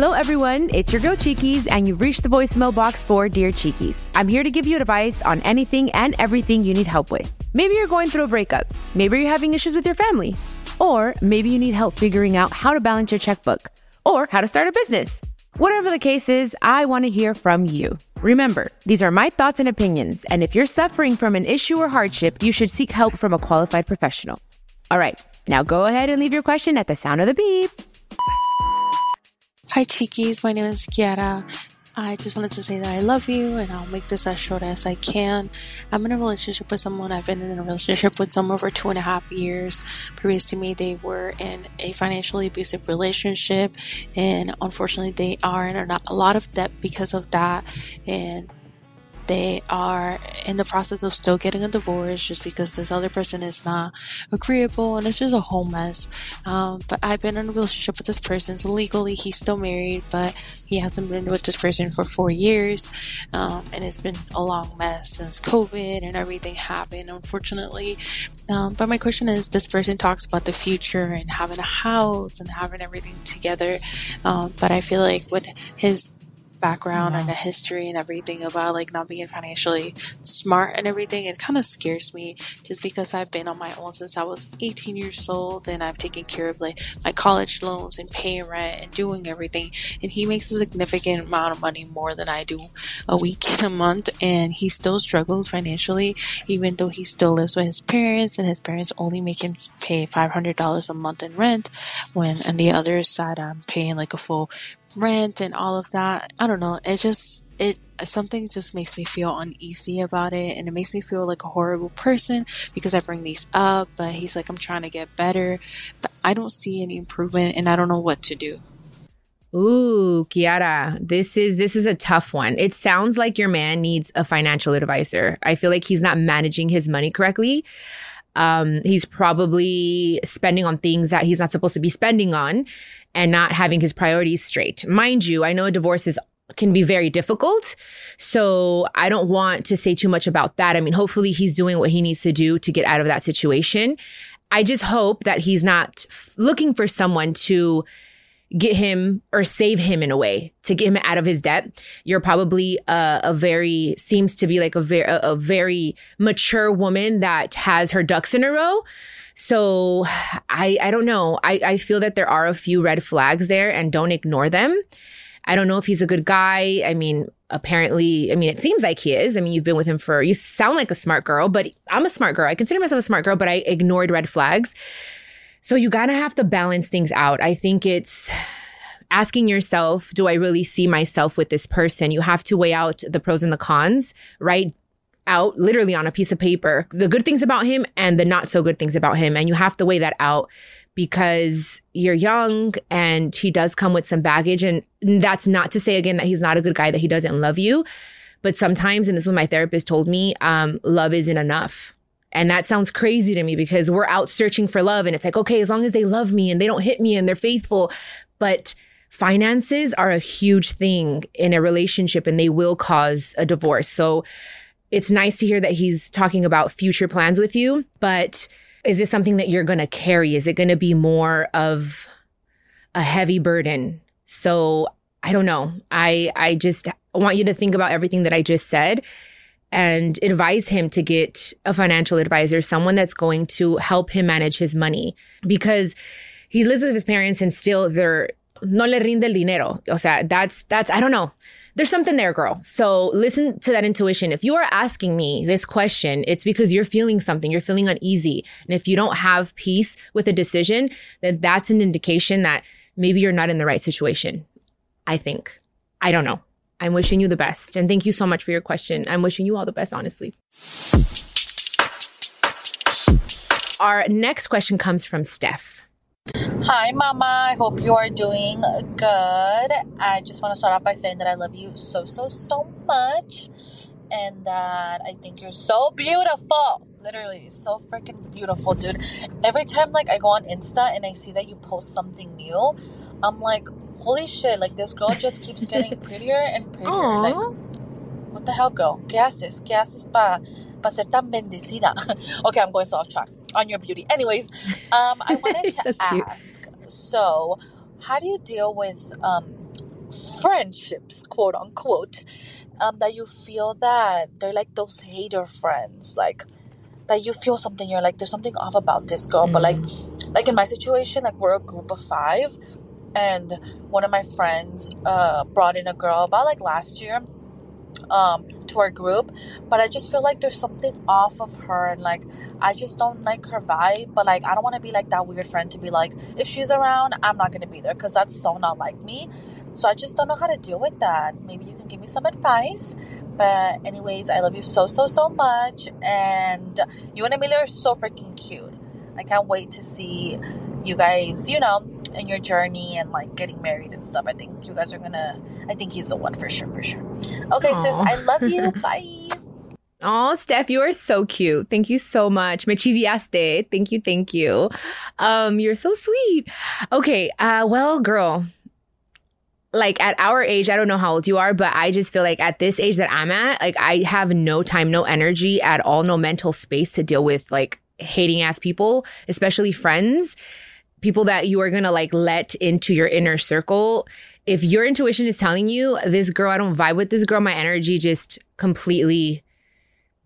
Hello, everyone. It's your girl Chiquis, and you've reached the voicemail box for Dear Chiquis. I'm here to give you advice on anything and everything you need help with. Maybe you're going through a breakup. Maybe you're having issues with your family. Or maybe you need help figuring out how to balance your checkbook or how to start a business. Whatever the case is, I want to hear from you. Remember, these are my thoughts and opinions, and if you're suffering from an issue or hardship, you should seek help from a qualified professional. All right, now go ahead and leave your question at the sound of the beep. Hi, Chiquis. My name is Kiara. I just wanted to say that I love you and I'll make this as short as I can. I'm in a relationship with someone. I've been in a relationship with someone for two and a half years. Previous to me, they were in a financially abusive relationship, and unfortunately, they are in a lot of debt because of that. And they are in the process of still getting a divorce just because this other person is not agreeable and it's just a whole mess. Um, but I've been in a relationship with this person, so legally he's still married, but he hasn't been with this person for four years. Um, and it's been a long mess since COVID and everything happened, unfortunately. Um, but my question is this person talks about the future and having a house and having everything together. Um, but I feel like with his background and a mm-hmm. history and everything about like not being financially smart and everything, it kind of scares me just because I've been on my own since I was 18 years old and I've taken care of like my college loans and paying rent and doing everything. And he makes a significant amount of money more than I do a week and a month, and he still struggles financially, even though he still lives with his parents and his parents only make him pay $500 a month in rent when on the other side I'm paying like a full rent and all of that. I don't know. It just it something just makes me feel uneasy about it and it makes me feel like a horrible person because I bring these up, but he's like I'm trying to get better, but I don't see any improvement and I don't know what to do. Ooh, Kiara, this is this is a tough one. It sounds like your man needs a financial advisor. I feel like he's not managing his money correctly. Um, he's probably spending on things that he's not supposed to be spending on and not having his priorities straight. Mind you, I know a divorce is can be very difficult. So I don't want to say too much about that. I mean, hopefully he's doing what he needs to do to get out of that situation. I just hope that he's not looking for someone to get him or save him in a way to get him out of his debt. You're probably a, a very seems to be like a very a very mature woman that has her ducks in a row. So I I don't know. I, I feel that there are a few red flags there and don't ignore them. I don't know if he's a good guy. I mean, apparently, I mean, it seems like he is. I mean, you've been with him for, you sound like a smart girl, but I'm a smart girl. I consider myself a smart girl, but I ignored red flags. So you gotta have to balance things out. I think it's asking yourself, do I really see myself with this person? You have to weigh out the pros and the cons, right? out literally on a piece of paper the good things about him and the not so good things about him. And you have to weigh that out because you're young and he does come with some baggage. And that's not to say again that he's not a good guy, that he doesn't love you. But sometimes, and this is what my therapist told me, um, love isn't enough. And that sounds crazy to me because we're out searching for love. And it's like, okay, as long as they love me and they don't hit me and they're faithful. But finances are a huge thing in a relationship and they will cause a divorce. So it's nice to hear that he's talking about future plans with you, but is this something that you're going to carry? Is it going to be more of a heavy burden? So I don't know. I I just want you to think about everything that I just said and advise him to get a financial advisor, someone that's going to help him manage his money because he lives with his parents and still they're no le rinde el dinero. O sea, that's that's I don't know. There's something there, girl. So listen to that intuition. If you are asking me this question, it's because you're feeling something. You're feeling uneasy. And if you don't have peace with a decision, then that's an indication that maybe you're not in the right situation. I think. I don't know. I'm wishing you the best. And thank you so much for your question. I'm wishing you all the best, honestly. Our next question comes from Steph. Hi, Mama. I hope you are doing good. I just want to start off by saying that I love you so, so, so much. And that I think you're so beautiful. Literally, so freaking beautiful, dude. Every time, like, I go on Insta and I see that you post something new, I'm like, holy shit, like this girl just keeps getting prettier and prettier. Aww. Like, what the hell, girl? ¿Qué haces? ¿Qué haces para pa ser tan bendecida? okay, I'm going so off track on your beauty. Anyways, um, I wanted to so ask. So, how do you deal with um, friendships, quote unquote, um, that you feel that they're like those hater friends, like that you feel something. You're like, there's something off about this girl, but like, like in my situation, like we're a group of five, and one of my friends uh, brought in a girl about like last year um to our group but i just feel like there's something off of her and like i just don't like her vibe but like i don't want to be like that weird friend to be like if she's around i'm not to be there because that's so not like me. So i just don't know how to deal with that. Maybe you can give me some advice. But anyways i love you so so so much and you and Emilio are so freaking cute. I can't wait to see you guys you know in your journey and like getting married and stuff i think you guys are gonna i think he's the one for sure for sure okay sis i love you bye Oh, Steph, you are so cute. Thank you so much. Me chiviaste. Thank you, thank you. Um, you're so sweet. Okay, uh, well, girl, like at our age, I don't know how old you are, but I just feel like at this age that I'm at, like I have no time, no energy at all, no mental space to deal with like hating ass people, especially friends, people that you are gonna like let into your inner circle. If your intuition is telling you this girl, I don't vibe with this girl, my energy just completely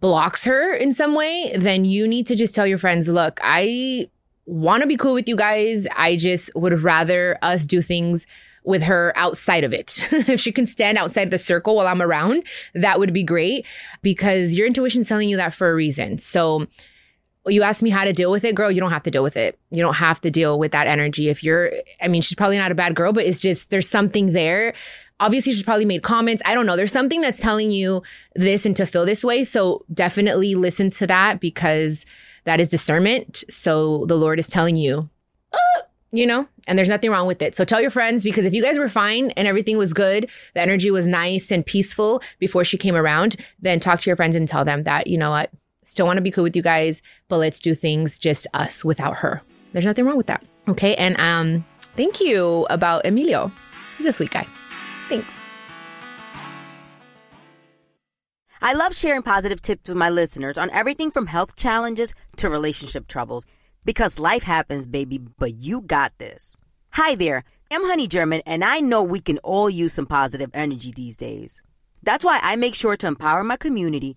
blocks her in some way, then you need to just tell your friends, look, I want to be cool with you guys. I just would rather us do things with her outside of it. if she can stand outside the circle while I'm around, that would be great because your intuition's telling you that for a reason. So you asked me how to deal with it, girl, you don't have to deal with it. You don't have to deal with that energy. If you're, I mean, she's probably not a bad girl, but it's just, there's something there. Obviously, she's probably made comments. I don't know. There's something that's telling you this and to feel this way. So definitely listen to that because that is discernment. So the Lord is telling you, uh, you know, and there's nothing wrong with it. So tell your friends because if you guys were fine and everything was good, the energy was nice and peaceful before she came around, then talk to your friends and tell them that, you know what, still want to be cool with you guys, but let's do things just us without her. There's nothing wrong with that. Okay. And um, thank you about Emilio. He's a sweet guy. Thanks. I love sharing positive tips with my listeners on everything from health challenges to relationship troubles because life happens, baby, but you got this. Hi there, I'm Honey German, and I know we can all use some positive energy these days. That's why I make sure to empower my community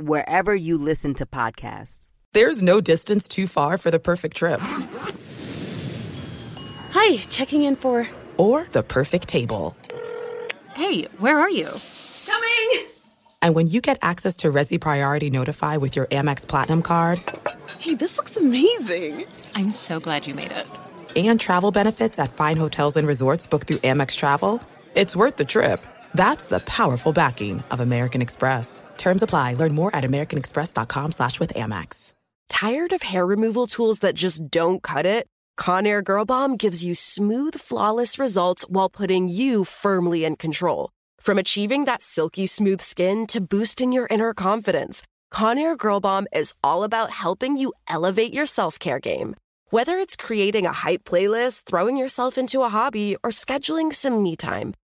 wherever you listen to podcasts. There's no distance too far for the perfect trip. Hi, checking in for. Or the perfect table. Hey, where are you? Coming! And when you get access to Resy Priority Notify with your Amex Platinum card, Hey, this looks amazing! I'm so glad you made it. and travel benefits at fine hotels and resorts booked through Amex Travel, it's worth the trip. That's the powerful backing of American Express. Terms apply. Learn more at americanexpress.com slash with Amex. Tired of hair removal tools that just don't cut it? Conair Girl Bomb gives you smooth, flawless results while putting you firmly in control. From achieving that silky smooth skin to boosting your inner confidence, Conair Girl Bomb is all about helping you elevate your self-care game. Whether it's creating a hype playlist, throwing yourself into a hobby, or scheduling some me time,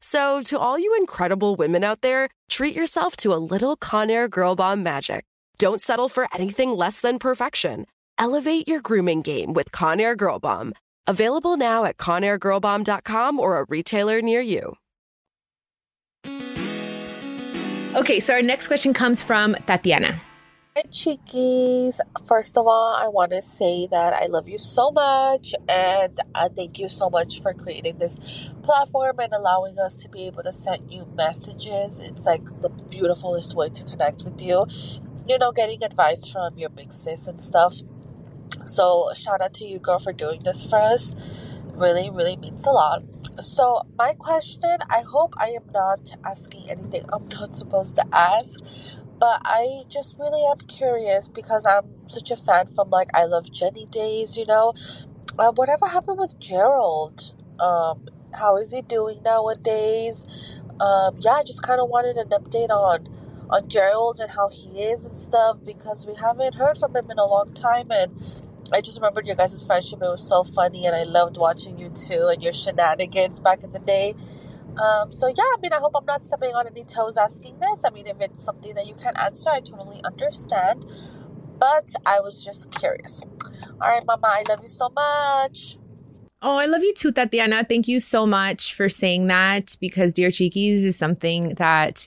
So, to all you incredible women out there, treat yourself to a little Conair Girl Bomb magic. Don't settle for anything less than perfection. Elevate your grooming game with Conair Girl Bomb. Available now at ConairGirlBomb.com or a retailer near you. Okay, so our next question comes from Tatiana. Chiquis. First of all, I want to say that I love you so much and I thank you so much for creating this platform and allowing us to be able to send you messages. It's like the beautifulest way to connect with you. You know, getting advice from your big sis and stuff. So, shout out to you, girl, for doing this for us. Really, really means a lot. So, my question I hope I am not asking anything I'm not supposed to ask, but I just really am curious because I'm such a fan from like I Love Jenni days, you know. Uh, whatever happened with Gerald? Um, how is he doing nowadays? Um, yeah, I just kind of wanted an update on on Gerald and how he is and stuff because we haven't heard from him in a long time and I just remembered your guys' friendship. It was so funny, and I loved watching you two and your shenanigans back in the day. Um, so yeah, I mean, I hope I'm not stepping on any toes asking this. I mean, if it's something that you can't answer, I totally understand. But I was just curious. All right, Mama, I love you so much. Oh, I love you too, Tatiana. Thank you so much for saying that because Dear Chiquis is something that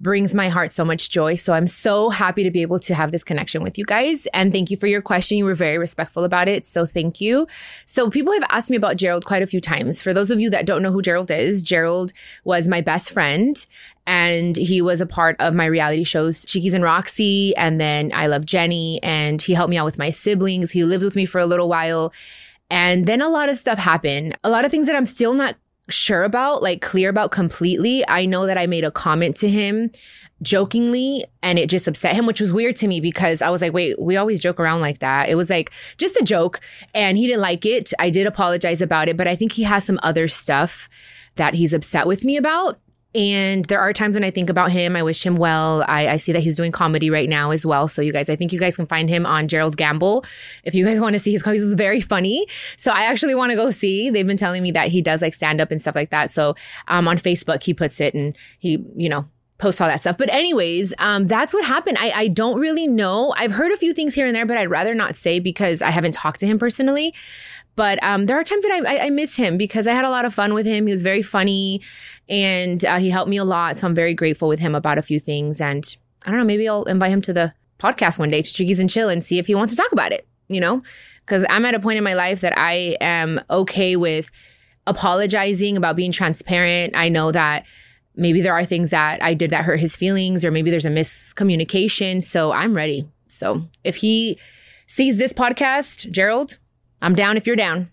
brings my heart so much joy. So I'm so happy to be able to have this connection with you guys. And thank you for your question. You were very respectful about it. So thank you. So people have asked me about Gerald quite a few times. For those of you that don't know who Gerald is, Gerald was my best friend and he was a part of my reality shows Chiquis and Raq-C and then I Love Jenni and he helped me out with my siblings. He lived with me for a little while. And then a lot of stuff happened. A lot of things that I'm still not sure about, like clear about completely. I know that I made a comment to him jokingly and it just upset him, which was weird to me because I was like, wait, we always joke around like that. It was like just a joke and he didn't like it. I did apologize about it, but I think he has some other stuff that he's upset with me about. And there are times when I think about him. I wish him well. I, I, see that he's doing comedy right now as well. So you guys, I think you guys can find him on Gerald Gamble. If you guys want to see his comedy, he's very funny. So I actually want to go see. They've been telling me that he does like stand up and stuff like that. So um, on Facebook, he puts it and he, you know, post all that stuff. But anyways, um, that's what happened. I, I don't really know. I've heard a few things here and there, but I'd rather not say because I haven't talked to him personally. But um, there are times that I, I, I, miss him because I had a lot of fun with him. He was very funny and uh, he helped me a lot. So I'm very grateful with him about a few things. And I don't know, maybe I'll invite him to the podcast one day to Chiquis and Chill and see if he wants to talk about it, you know? Because I'm at a point in my life that I am okay with apologizing about being transparent. I know that maybe there are things that I did that hurt his feelings, or maybe there's a miscommunication. So I'm ready. So if he sees this podcast, Gerald, I'm down if you're down.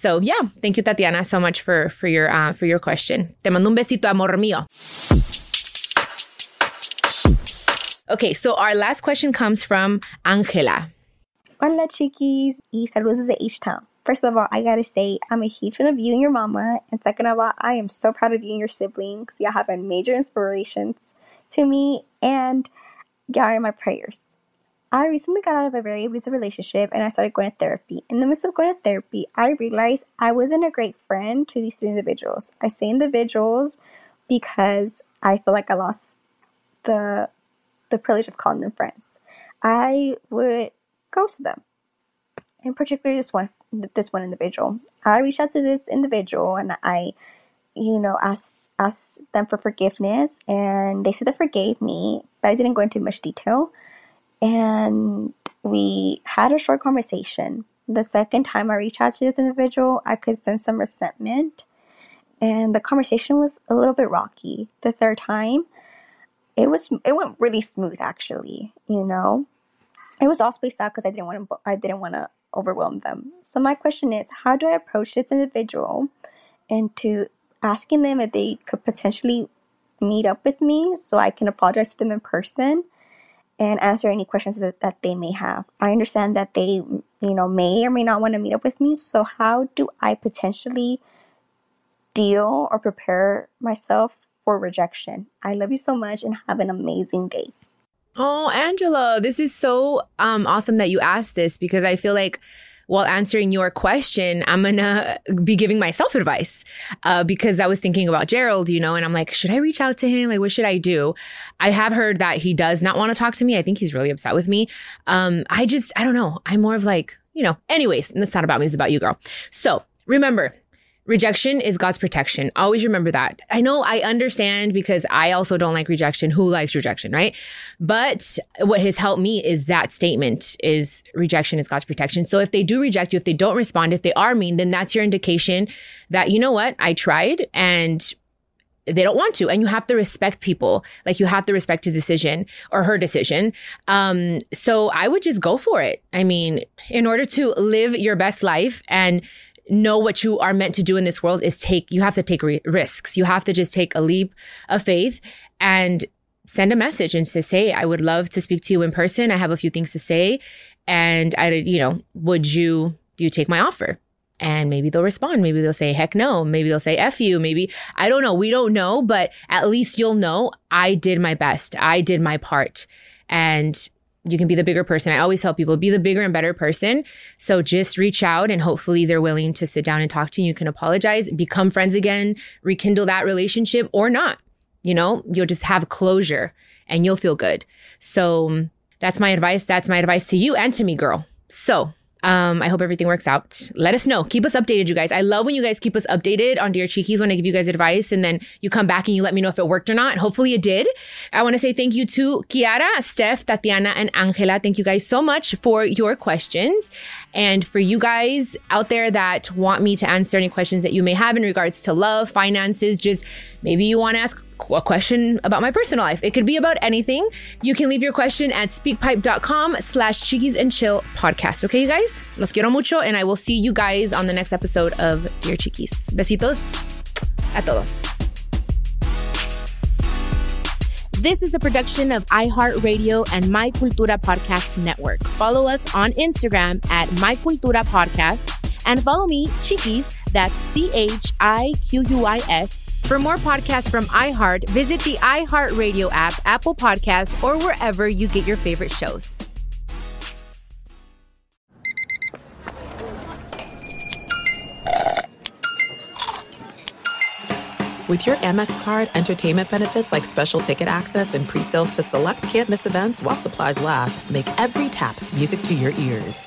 So yeah, thank you, Tatiana, so much for for your uh, for your question. Te mando un besito, amor mío. Okay, so our last question comes from Angela. Hola, chiquis. Y saludos desde H-Town. First of all, I gotta say, I'm a huge fan of you and your mama. And second of all, I am so proud of you and your siblings. Y'all have been major inspirations to me, and y'all are my prayers. I recently got out of a very abusive relationship and I started going to therapy. In the midst of going to therapy, I realized I wasn't a great friend to these three individuals. I say individuals because I feel like I lost the the privilege of calling them friends. I would ghost them. And particularly this one this one individual. I reached out to this individual and I, you know, asked asked them for forgiveness and they said they forgave me, but I didn't go into much detail. And we had a short conversation. The second time I reached out to this individual, I could sense some resentment and the conversation was a little bit rocky. The third time, it was it went really smooth actually, you know. It was all spaced out because I didn't want to I didn't want to overwhelm them. So my question is, how do I approach this individual into asking them if they could potentially meet up with me so I can apologize to them in person and answer any questions that, that they may have. I understand that they, you know, may or may not want to meet up with me. So how do I potentially deal or prepare myself for rejection? I love you so much and have an amazing day. Oh, Angela, this is so um, awesome that you asked this because I feel like while answering your question, I'm gonna be giving myself advice uh, because I was thinking about Gerald, you know, and I'm like, should I reach out to him? Like, what should I do? I have heard that he does not want to talk to me. I think he's really upset with me. Um, I just, I don't know. I'm more of like, you know, anyways, and it's not about me, it's about you, girl. So remember, Rejection is God's protection. Always remember that. I know I understand because I also don't like rejection. Who likes rejection, right? But what has helped me is that statement is rejection is God's protection. So if they do reject you, if they don't respond, if they are mean, then that's your indication that, you know what? I tried and they don't want to and you have to respect people like you have to respect his decision or her decision um so i would just go for it i mean in order to live your best life and know what you are meant to do in this world is take, you have to take re- risks. You have to just take a leap of faith and send a message and to say, I would love to speak to you in person. I have a few things to say. And I, you know, would you, do you take my offer? And maybe they'll respond. Maybe they'll say, heck no. Maybe they'll say, F you. Maybe, I don't know. We don't know, but at least you'll know I did my best. I did my part. And you can be the bigger person. I always tell people be the bigger and better person. So just reach out and hopefully they're willing to sit down and talk to you. You can apologize, become friends again, rekindle that relationship or not. You know, you'll just have closure and you'll feel good. So um, that's my advice. That's my advice to you and to me, girl. So um, I hope everything works out. Let us know. Keep us updated, you guys. I love when you guys keep us updated on Dear Chiquis when I give you guys advice and then you come back and you let me know if it worked or not. Hopefully it did. I want to say thank you to Kiara, Steph, Tatiana, and Angela. Thank you guys so much for your questions. And for you guys out there that want me to answer any questions that you may have in regards to love, finances, just maybe you want to ask a question about my personal life. It could be about anything. You can leave your question at speakpipe.com slash chiquis and chill podcast. Okay, you guys? Los quiero mucho, and I will see you guys on the next episode of Dear Chiquis. Besitos a todos. This is a production of iHeartRadio and My Cultura Podcast Network. Follow us on Instagram at My Cultura Podcasts and follow me, Chiquis, that's C H I Q U I S for more podcasts from iHeart, visit the iHeartRadio app, Apple Podcasts, or wherever you get your favorite shows. With your Amex card, entertainment benefits like special ticket access and pre-sales to select campus events while supplies last, make every tap music to your ears.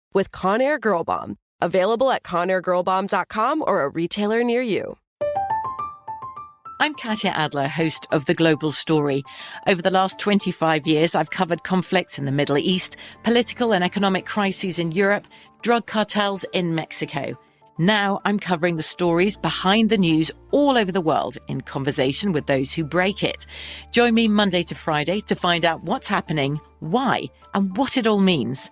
with Conair Girl Bomb. Available at ConairGirlBomb.com or a retailer near you. I'm Katya Adler, host of The Global Story. Over the last 25 years, I've covered conflicts in the Middle East, political and economic crises in Europe, drug cartels in Mexico. Now I'm covering the stories behind the news all over the world in conversation with those who break it. Join me Monday to Friday to find out what's happening, why, and what it all means.